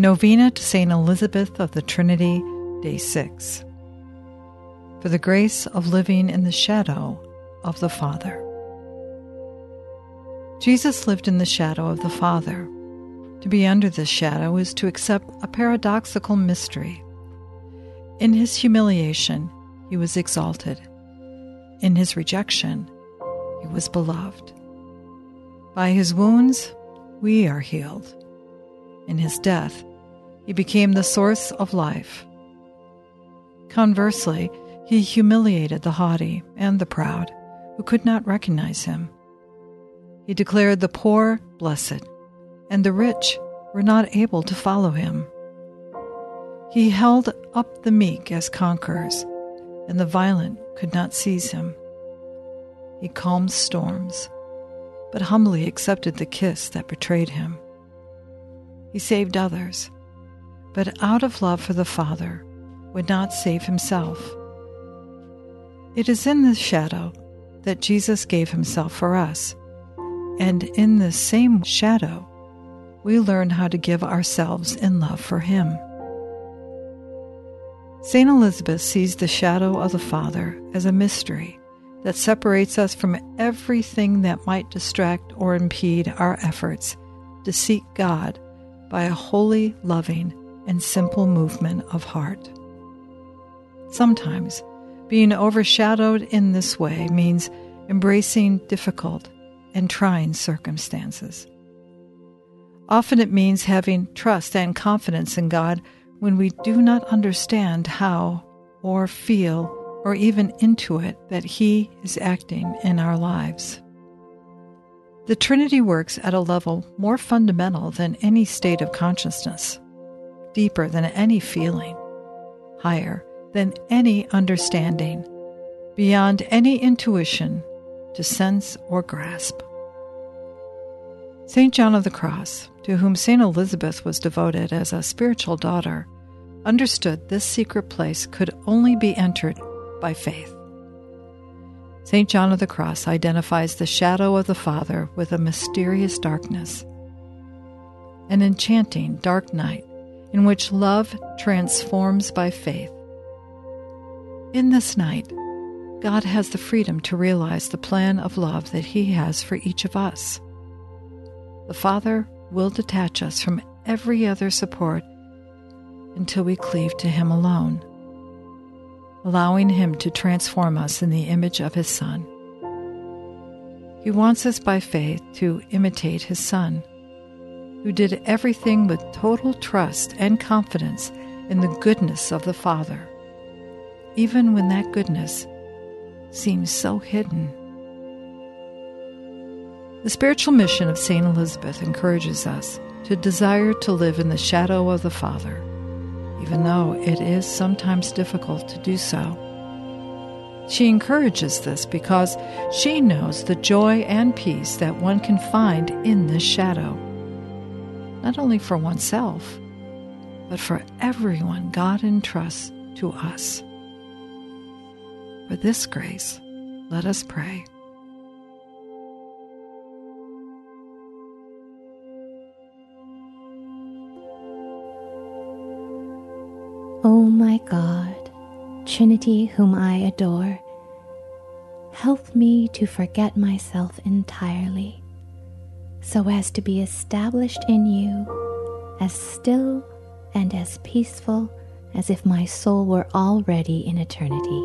Novena to St. Elizabeth of the Trinity, Day 6. For the grace of living in the shadow of the Father. Jesus lived in the shadow of the Father. To be under this shadow is to accept a paradoxical mystery. In his humiliation, he was exalted. In his rejection, he was beloved. By his wounds, we are healed. In his death, he became the source of life. Conversely, he humiliated the haughty and the proud, who could not recognize him. He declared the poor blessed, and the rich were not able to follow him. He held up the meek as conquerors, and the violent could not seize him. He calmed storms, but humbly accepted the kiss that betrayed him. He saved others, but out of love for the Father, would not save himself. It is in this shadow that Jesus gave himself for us, and in this same shadow, we learn how to give ourselves in love for him. St. Elizabeth sees the shadow of the Father as a mystery that separates us from everything that might distract or impede our efforts to seek God by a holy, loving, and simple movement of heart. Sometimes, being overshadowed in this way means embracing difficult and trying circumstances. Often it means having trust and confidence in God when we do not understand how or feel or even intuit that He is acting in our lives. The Trinity works at a level more fundamental than any state of consciousness, deeper than any feeling, higher than any understanding, beyond any intuition to sense or grasp. St. John of the Cross, to whom St. Elizabeth was devoted as a spiritual daughter, understood this secret place could only be entered by faith. St. John of the Cross identifies the shadow of the Father with a mysterious darkness, an enchanting dark night in which love transforms by faith. In this night, God has the freedom to realize the plan of love that He has for each of us. The Father will detach us from every other support until we cleave to Him alone allowing Him to transform us in the image of His Son. He wants us by faith to imitate His Son, who did everything with total trust and confidence in the goodness of the Father, even when that goodness seems so hidden. The spiritual mission of St. Elizabeth encourages us to desire to live in the shadow of the Father even though it is sometimes difficult to do so. She encourages this because she knows the joy and peace that one can find in this shadow, not only for oneself, but for everyone God entrusts to us. For this grace, let us pray. O my God, Trinity whom I adore, help me to forget myself entirely, so as to be established in you, as still and as peaceful as if my soul were already in eternity.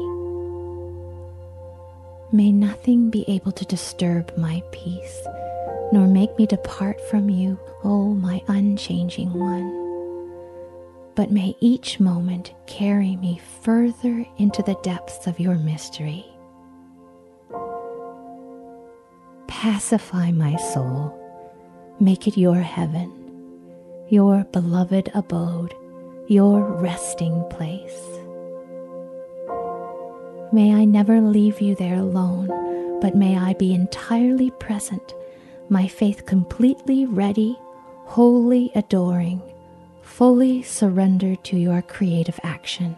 May nothing be able to disturb my peace, nor make me depart from you, O my unchanging one but may each moment carry me further into the depths of your mystery. Pacify my soul, make it your heaven, your beloved abode, your resting place. May I never leave you there alone, but may I be entirely present, my faith completely ready, wholly adoring fully surrender to your creative action.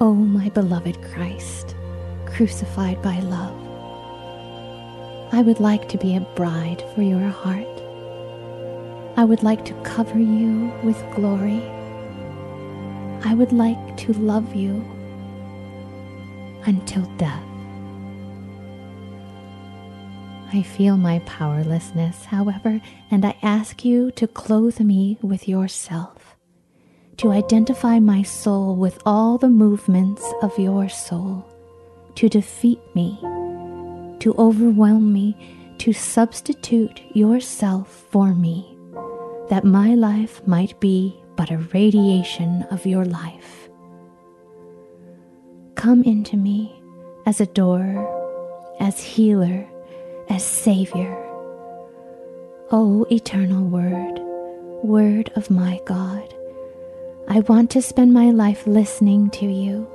O oh, my beloved Christ, crucified by love, I would like to be a bride for your heart. I would like to cover you with glory. I would like to love you until death. I feel my powerlessness, however, and I ask you to clothe me with yourself, to identify my soul with all the movements of your soul, to defeat me, to overwhelm me, to substitute yourself for me, that my life might be but a radiation of your life. Come into me as adorer, as healer, as Savior. O eternal Word, Word of my God, I want to spend my life listening to you.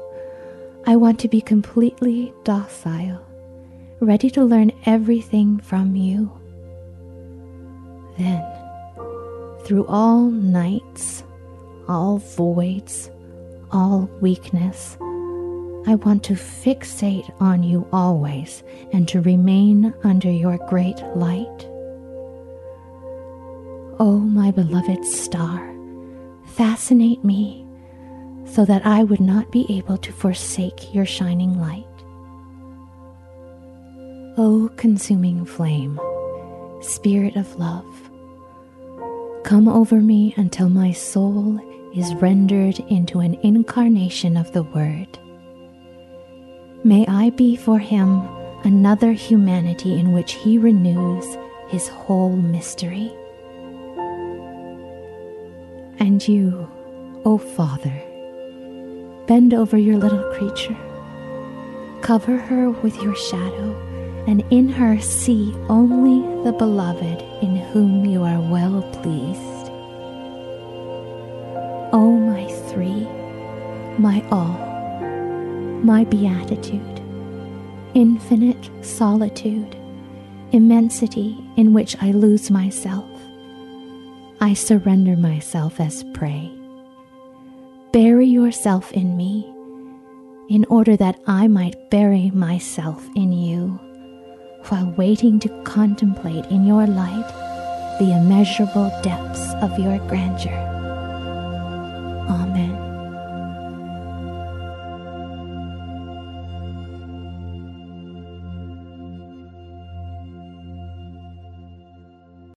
I want to be completely docile, ready to learn everything from you. Then, through all nights, all voids, all weakness, I want to fixate on you always and to remain under your great light. oh, my beloved star, fascinate me so that I would not be able to forsake your shining light. O consuming flame, spirit of love, come over me until my soul is rendered into an incarnation of the Word. May I be for him another humanity in which he renews his whole mystery. And you, O Father, bend over your little creature, cover her with your shadow, and in her see only the beloved in whom you are well pleased. O oh, my three, my all, my beatitude, infinite solitude, immensity in which I lose myself. I surrender myself as prey. Bury yourself in me in order that I might bury myself in you, while waiting to contemplate in your light the immeasurable depths of your grandeur.